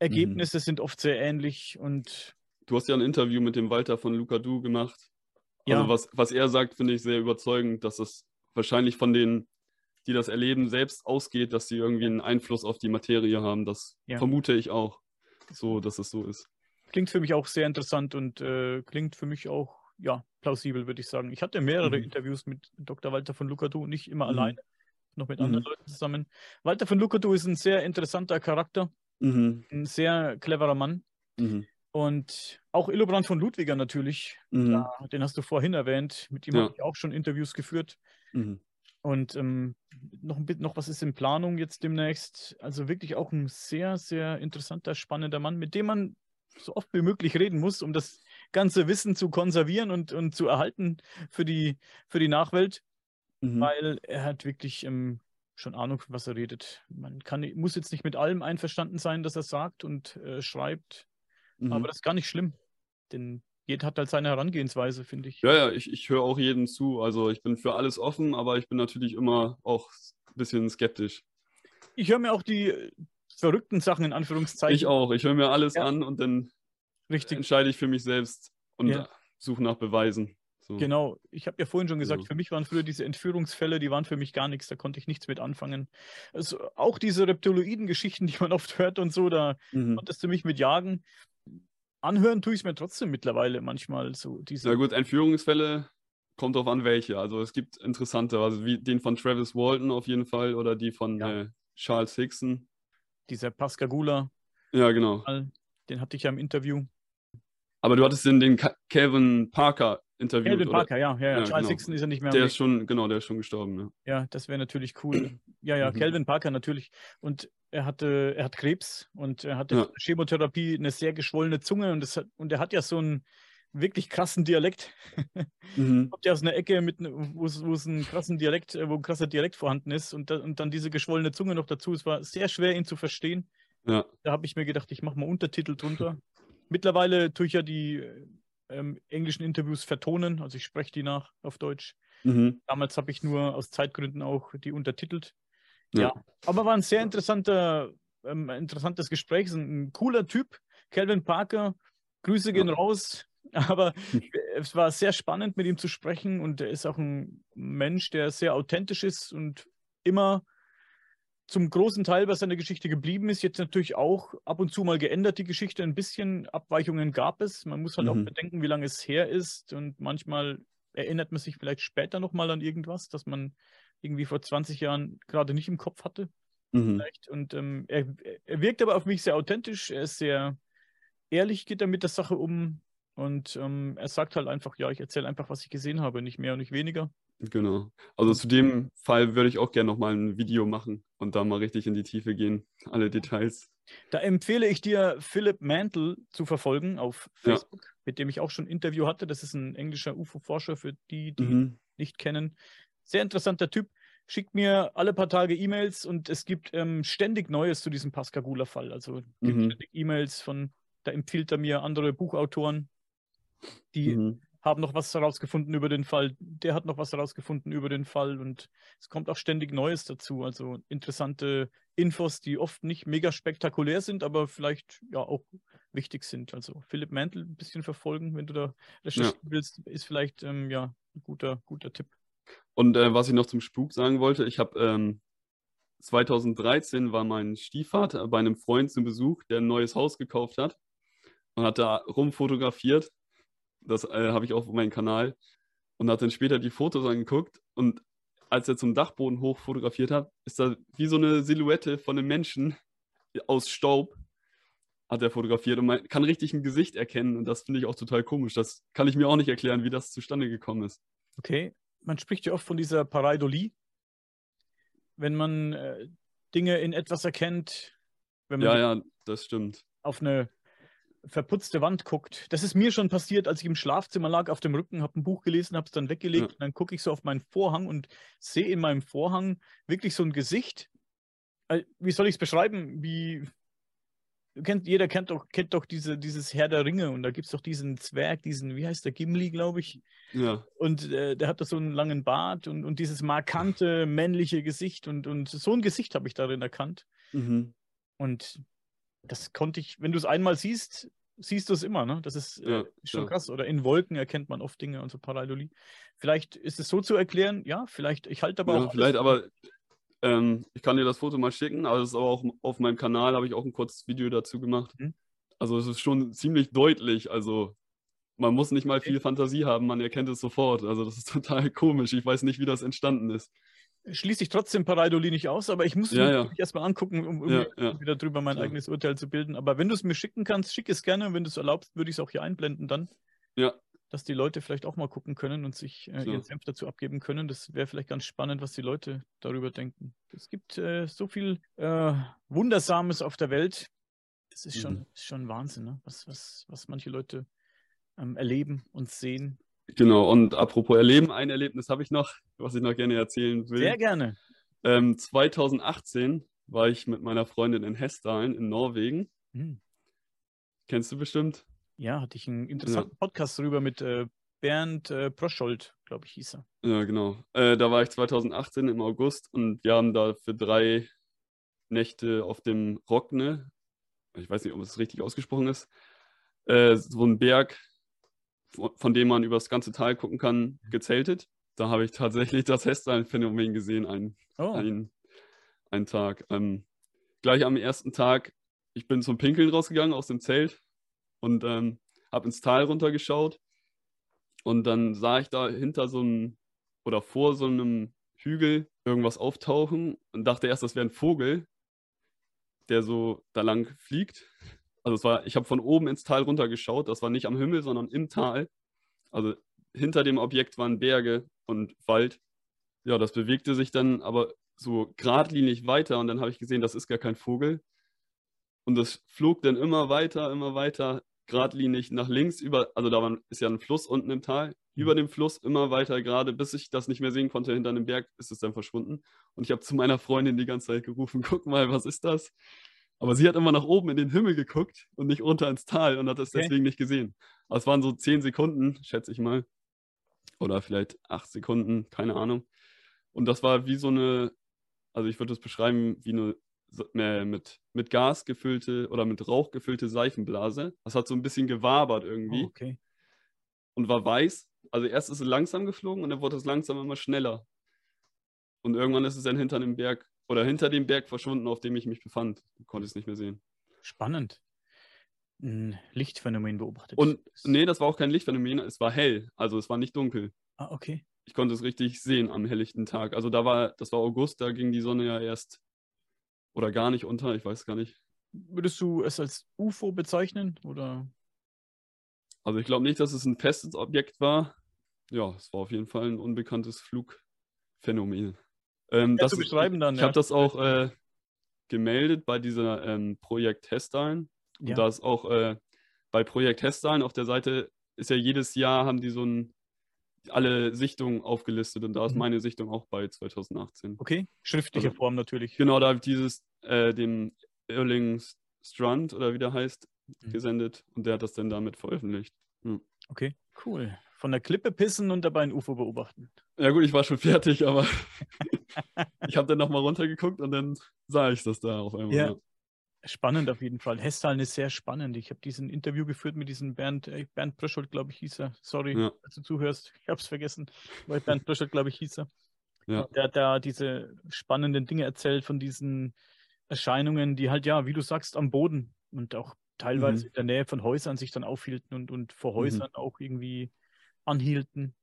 A: Ergebnisse mhm. sind oft sehr ähnlich und
B: Du hast ja ein Interview mit dem Walter von Luca Du gemacht. Also ja. was, was er sagt, finde ich sehr überzeugend, dass es wahrscheinlich von denen, die das erleben, selbst ausgeht, dass sie irgendwie einen Einfluss auf die Materie haben. Das ja. vermute ich auch, so dass es so ist.
A: Klingt für mich auch sehr interessant und äh, klingt für mich auch ja, plausibel, würde ich sagen. Ich hatte mehrere mhm. Interviews mit Dr. Walter von Lucadou, nicht immer mhm. alleine, noch mit mhm. anderen Leuten zusammen. Walter von Lucadou ist ein sehr interessanter Charakter, mhm. ein sehr cleverer Mann. Mhm. Und auch Illobrand von Ludwiger natürlich, mhm. ja, den hast du vorhin erwähnt, mit ihm ja. habe ich auch schon Interviews geführt. Mhm. Und ähm, noch ein bisschen, noch was ist in Planung jetzt demnächst. Also wirklich auch ein sehr, sehr interessanter, spannender Mann, mit dem man so oft wie möglich reden muss, um das ganze Wissen zu konservieren und, und zu erhalten für die, für die Nachwelt. Mhm. Weil er hat wirklich ähm, schon Ahnung, was er redet. Man kann, muss jetzt nicht mit allem einverstanden sein, dass er sagt und äh, schreibt. Mhm. Aber das ist gar nicht schlimm. Denn jeder hat halt seine Herangehensweise, finde ich.
B: Ja, ja, ich, ich höre auch jedem zu. Also ich bin für alles offen, aber ich bin natürlich immer auch ein bisschen skeptisch.
A: Ich höre mir auch die äh, verrückten Sachen in Anführungszeichen.
B: Ich auch. Ich höre mir alles ja. an und dann Richtig. entscheide ich für mich selbst und ja. suche nach Beweisen.
A: So. Genau, ich habe ja vorhin schon gesagt, ja. für mich waren früher diese Entführungsfälle, die waren für mich gar nichts, da konnte ich nichts mit anfangen. Also auch diese Reptiloiden-Geschichten, die man oft hört und so, da mhm. konntest du mich mit jagen anhören tue ich es mir trotzdem mittlerweile manchmal so. Diese
B: Na gut, Entführungsfälle kommt drauf an, welche. Also es gibt interessante, also wie den von Travis Walton auf jeden Fall oder die von ja. äh, Charles Hickson.
A: Dieser Pascagoula.
B: Ja, genau.
A: Den hatte ich ja im Interview.
B: Aber du hattest den, den Calvin Parker interviewt.
A: Calvin Parker, ja, ja, ja. Charles genau. Hickson ist ja nicht mehr.
B: Der ist schon, genau, der ist schon gestorben. Ja,
A: ja das wäre natürlich cool. ja, ja, mhm. Calvin Parker natürlich. Und er hatte, er hat Krebs und er hatte ja. Chemotherapie eine sehr geschwollene Zunge und, das und er hat ja so einen wirklich krassen Dialekt. Mhm. Kommt ja aus einer Ecke, mit, wo es, wo es ein krassen Dialekt, äh, wo ein krasser Dialekt vorhanden ist und, da, und dann diese geschwollene Zunge noch dazu. Es war sehr schwer, ihn zu verstehen.
B: Ja.
A: Da habe ich mir gedacht, ich mache mal Untertitel drunter. Mittlerweile tue ich ja die ähm, englischen Interviews vertonen, also ich spreche die nach auf Deutsch. Mhm. Damals habe ich nur aus Zeitgründen auch die untertitelt. Ja. ja. Aber war ein sehr interessanter, ähm, interessantes Gespräch. Ein, ein, cooler Typ. Calvin Parker, Grüße gehen ja. raus. Aber es war sehr spannend, mit ihm zu sprechen. Und er ist auch ein Mensch, der sehr authentisch ist und immer zum großen Teil bei seiner Geschichte geblieben ist. Jetzt natürlich auch ab und zu mal geändert, die Geschichte. Ein bisschen Abweichungen gab es. Man muss halt mhm. auch bedenken, wie lange es her ist. Und manchmal erinnert man sich vielleicht später nochmal an irgendwas, dass man irgendwie vor 20 Jahren gerade nicht im Kopf hatte. Mhm. Und ähm, er, er wirkt aber auf mich sehr authentisch. Er ist sehr ehrlich, geht er mit der Sache um. Und ähm, er sagt halt einfach, ja, ich erzähle einfach, was ich gesehen habe, nicht mehr und nicht weniger.
B: Genau. Also zu dem Fall würde ich auch gerne nochmal ein Video machen und da mal richtig in die Tiefe gehen, alle Details.
A: Da empfehle ich dir, Philipp Mantle zu verfolgen auf Facebook, ja. mit dem ich auch schon ein Interview hatte. Das ist ein englischer UFO-Forscher für die, die mhm. nicht kennen. Sehr interessanter Typ. Schickt mir alle paar Tage E-Mails und es gibt ähm, ständig Neues zu diesem Pascagoula-Fall. Also gibt mhm. ständig E-Mails von, da empfiehlt er mir andere Buchautoren, die mhm haben noch was herausgefunden über den Fall, der hat noch was herausgefunden über den Fall und es kommt auch ständig Neues dazu. Also interessante Infos, die oft nicht mega spektakulär sind, aber vielleicht ja auch wichtig sind. Also Philipp Mantel ein bisschen verfolgen, wenn du da recherchieren ja. willst, ist vielleicht ähm, ja ein guter, guter Tipp.
B: Und äh, was ich noch zum Spuk sagen wollte, ich habe ähm, 2013 war mein Stiefvater bei einem Freund zum Besuch, der ein neues Haus gekauft hat und hat da rumfotografiert das äh, habe ich auch auf meinem Kanal. Und hat dann später die Fotos angeguckt. Und als er zum Dachboden hoch fotografiert hat, ist da wie so eine Silhouette von einem Menschen aus Staub hat er fotografiert und man kann richtig ein Gesicht erkennen und das finde ich auch total komisch. Das kann ich mir auch nicht erklären, wie das zustande gekommen ist.
A: Okay, man spricht ja oft von dieser Pareidolie, wenn man äh, Dinge in etwas erkennt, wenn man
B: ja, ja, das stimmt.
A: auf eine verputzte Wand guckt. Das ist mir schon passiert, als ich im Schlafzimmer lag, auf dem Rücken, habe ein Buch gelesen, habe es dann weggelegt ja. und dann gucke ich so auf meinen Vorhang und sehe in meinem Vorhang wirklich so ein Gesicht. Wie soll ich es beschreiben? Wie kennt, jeder kennt doch, kennt doch diese, dieses Herr der Ringe und da gibt es doch diesen Zwerg, diesen, wie heißt der, Gimli, glaube ich.
B: Ja.
A: Und äh, der hat da so einen langen Bart und, und dieses markante männliche Gesicht und, und so ein Gesicht habe ich darin erkannt.
B: Mhm.
A: Und das konnte ich, wenn du es einmal siehst, siehst du es immer, ne? Das ist äh, schon ja. krass. Oder in Wolken erkennt man oft Dinge und so Pareidolie. Vielleicht ist es so zu erklären, ja, vielleicht, ich halte aber
B: ja, auch. Vielleicht, aber ähm, ich kann dir das Foto mal schicken, aber es ist aber auch auf meinem Kanal, habe ich auch ein kurzes Video dazu gemacht. Mhm. Also es ist schon ziemlich deutlich. Also man muss nicht mal viel Fantasie haben, man erkennt es sofort. Also das ist total komisch. Ich weiß nicht, wie das entstanden ist
A: schließe ich trotzdem Pareidoli nicht aus, aber ich muss es
B: ja, ja.
A: erstmal angucken, um, um ja, wieder drüber mein eigenes Urteil zu bilden. Aber wenn du es mir schicken kannst, schick es gerne. Wenn du es erlaubst, würde ich es auch hier einblenden dann.
B: Ja.
A: Dass die Leute vielleicht auch mal gucken können und sich äh, ihren Senf dazu abgeben können. Das wäre vielleicht ganz spannend, was die Leute darüber denken. Es gibt äh, so viel äh, Wundersames auf der Welt. Das ist schon, mhm. schon Wahnsinn, ne? was, was, was manche Leute ähm, erleben und sehen.
B: Genau, und apropos Erleben, ein Erlebnis habe ich noch, was ich noch gerne erzählen will.
A: Sehr gerne.
B: Ähm, 2018 war ich mit meiner Freundin in Hessdalen in Norwegen. Hm. Kennst du bestimmt?
A: Ja, hatte ich einen interessanten ja. Podcast darüber mit äh, Bernd äh, Proschold, glaube ich, hieß er.
B: Ja, genau. Äh, da war ich 2018 im August und wir haben da für drei Nächte auf dem Rockne, ich weiß nicht, ob es richtig ausgesprochen ist, äh, so einen Berg von dem man über das ganze Tal gucken kann, gezeltet. Da habe ich tatsächlich das Hestline-Phänomen gesehen, einen, oh. einen, einen Tag. Ähm, gleich am ersten Tag, ich bin zum Pinkeln rausgegangen aus dem Zelt und ähm, habe ins Tal runtergeschaut. Und dann sah ich da hinter so einem oder vor so einem Hügel irgendwas auftauchen und dachte erst, das wäre ein Vogel, der so da lang fliegt. Also es war, ich habe von oben ins Tal runtergeschaut, das war nicht am Himmel, sondern im Tal. Also hinter dem Objekt waren Berge und Wald. Ja, das bewegte sich dann aber so geradlinig weiter und dann habe ich gesehen, das ist gar kein Vogel. Und das flog dann immer weiter, immer weiter, geradlinig nach links über, also da war, ist ja ein Fluss unten im Tal, mhm. über dem Fluss immer weiter gerade, bis ich das nicht mehr sehen konnte, hinter einem Berg ist es dann verschwunden. Und ich habe zu meiner Freundin die ganze Zeit gerufen, guck mal, was ist das? Aber sie hat immer nach oben in den Himmel geguckt und nicht runter ins Tal und hat das okay. deswegen nicht gesehen. Aber es waren so zehn Sekunden, schätze ich mal. Oder vielleicht acht Sekunden, keine Ahnung. Und das war wie so eine, also ich würde es beschreiben, wie eine mit, mit Gas gefüllte oder mit Rauch gefüllte Seifenblase. Das hat so ein bisschen gewabert irgendwie.
A: Oh, okay.
B: Und war weiß. Also erst ist es langsam geflogen und dann wurde es langsam immer schneller. Und irgendwann ist es dann hinter einem Berg oder hinter dem Berg verschwunden, auf dem ich mich befand. Ich konnte es nicht mehr sehen.
A: Spannend. Ein Lichtphänomen beobachtet.
B: Und nee, das war auch kein Lichtphänomen, es war hell, also es war nicht dunkel.
A: Ah, okay.
B: Ich konnte es richtig sehen am helllichten Tag. Also da war, das war August, da ging die Sonne ja erst oder gar nicht unter, ich weiß gar nicht.
A: Würdest du es als UFO bezeichnen oder?
B: Also ich glaube nicht, dass es ein festes Objekt war. ja, es war auf jeden Fall ein unbekanntes Flugphänomen. Ähm, das
A: beschreiben dann,
B: Ich
A: ja.
B: habe das auch äh, gemeldet bei dieser ähm, Projekt Hestalen. Und
A: Ja.
B: da ist auch äh, bei Projekt Hestalen auf der Seite ist ja jedes Jahr haben die so ein alle Sichtungen aufgelistet und da ist
A: Mhm.
B: meine Sichtung auch bei 2018.
A: Okay, schriftlicher
B: Also-
A: Form natürlich.
B: Genau, da habe ich dieses äh, dem Erling Strand oder wie der heißt
A: Mhm.
B: gesendet und der hat das dann damit veröffentlicht.
A: Okay, cool. Von der Klippe pissen und dabei ein UFO beobachten.
B: Ja gut, ich war schon fertig, aber ich habe dann nochmal runtergeguckt und dann sah ich das da auf einmal.
A: Ja.
B: Ja.
A: Spannend auf jeden Fall. Hesthallen ist sehr spannend. Ich habe diesen Interview geführt mit diesem Bernd, äh, Bernd Bröscholt, glaube ich, hieß er. Sorry,
B: Ja.
A: dass du zuhörst. Ich habe es vergessen. Weil Bernd Bröscholt, glaube ich, hieß er.
B: Ja.
A: Der hat da diese spannenden Dinge erzählt von diesen Erscheinungen, die halt, ja, wie du sagst, am Boden und auch teilweise
B: Mhm.
A: in der Nähe von Häusern sich dann aufhielten und, und vor
B: Mhm.
A: Häusern auch irgendwie anhielten.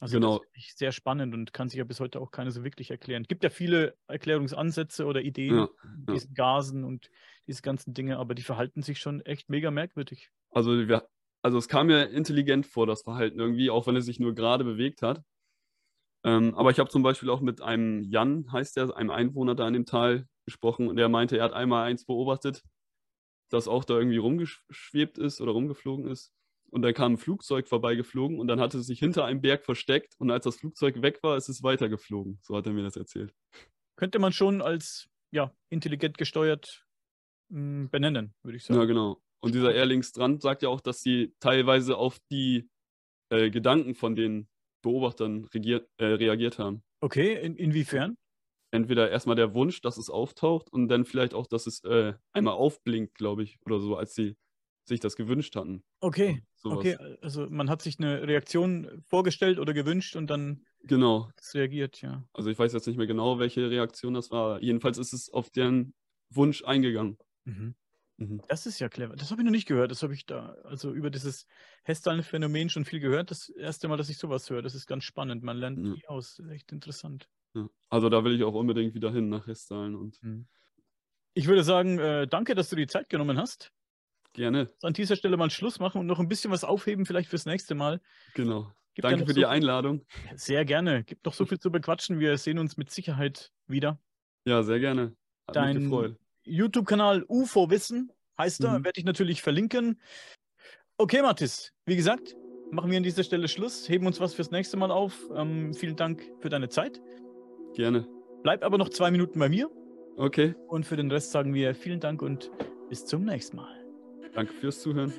A: Also
B: Genau.
A: sehr spannend und kann sich ja bis heute auch keiner so wirklich erklären. Gibt ja viele Erklärungsansätze oder Ideen,
B: Ja, ja.
A: diesen Gasen und diese ganzen Dinge, aber die verhalten sich schon echt mega merkwürdig.
B: Also, wir, also es kam mir intelligent vor, das Verhalten irgendwie, auch wenn es sich nur gerade bewegt hat. Ähm, aber ich habe zum Beispiel auch mit einem Jan, heißt der, einem Einwohner da in dem Tal gesprochen und der meinte, er hat einmal eins beobachtet, das auch da irgendwie rumgeschwebt ist oder rumgeflogen ist. Und dann kam ein Flugzeug vorbeigeflogen und dann hatte es sich hinter einem Berg versteckt und als das Flugzeug weg war, ist es weitergeflogen. So hat er mir das erzählt.
A: Könnte man schon als ja, intelligent gesteuert mh, benennen, würde ich sagen.
B: Ja, genau. Und dieser Erling Strand sagt ja auch, dass sie teilweise auf die äh, Gedanken von den Beobachtern regiert, äh, reagiert haben.
A: Okay, in, inwiefern?
B: Entweder erstmal der Wunsch, dass es auftaucht und dann vielleicht auch, dass es äh, einmal aufblinkt, glaube ich, oder so, als sie sich das gewünscht hatten.
A: Okay,
B: Sowas.
A: okay, also man hat sich eine Reaktion vorgestellt oder gewünscht und dann
B: Genau.
A: reagiert, ja.
B: Also ich weiß jetzt nicht mehr genau, welche Reaktion das war. Jedenfalls ist es auf deren Wunsch eingegangen.
A: Mhm.
B: Mhm.
A: Das ist ja clever. Das habe ich noch nicht gehört. Das habe ich da, also über dieses Hestalen-Phänomen schon viel gehört. Das erste Mal, dass ich sowas höre. Das ist ganz spannend. Man lernt
B: Ja.
A: nie aus. Echt interessant.
B: Ja. Also da will ich auch unbedingt wieder hin nach Hestalen und
A: Ich würde sagen, äh, danke, dass du die Zeit genommen hast.
B: Gerne.
A: An dieser Stelle mal Schluss machen und noch ein bisschen was aufheben, vielleicht fürs nächste Mal.
B: Genau.
A: Gibt
B: Danke für
A: so
B: die Einladung.
A: viel- Sehr gerne. Gibt noch so viel zu bequatschen. Wir sehen uns mit Sicherheit wieder.
B: Ja, sehr gerne. Hat
A: Dein-. YouTube-Kanal UFO Wissen heißt er,
B: Mhm.
A: werde ich natürlich verlinken. Okay, Mathis, wie gesagt, machen wir an dieser Stelle Schluss, heben uns was fürs nächste Mal auf. Ähm, vielen Dank für deine Zeit.
B: Gerne.
A: Bleib aber noch zwei Minuten bei mir
B: Okay.
A: und für den Rest sagen wir vielen Dank und bis zum nächsten Mal.
B: Danke fürs Zuhören.